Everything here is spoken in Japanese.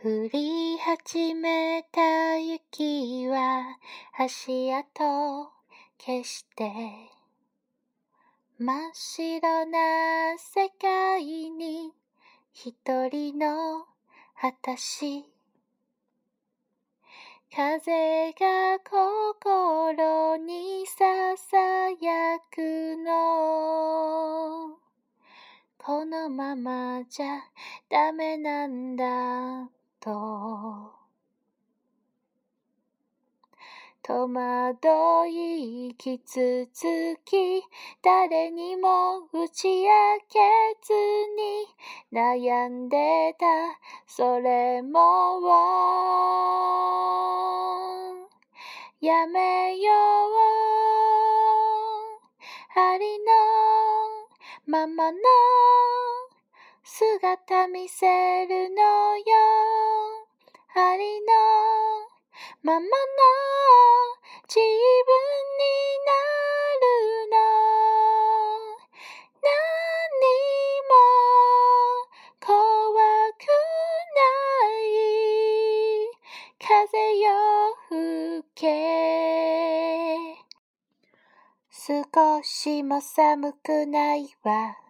降り始めた雪は足跡消して真っ白な世界に一人の私。風が心にささやくの。このままじゃダメなんだ。と戸惑い傷つき誰にも打ち明けずに悩んでた。それもやめよう。ありのままの姿見せるのよ。ままの自分になるの。何も怖くない。風よ吹け。少しも寒くないわ。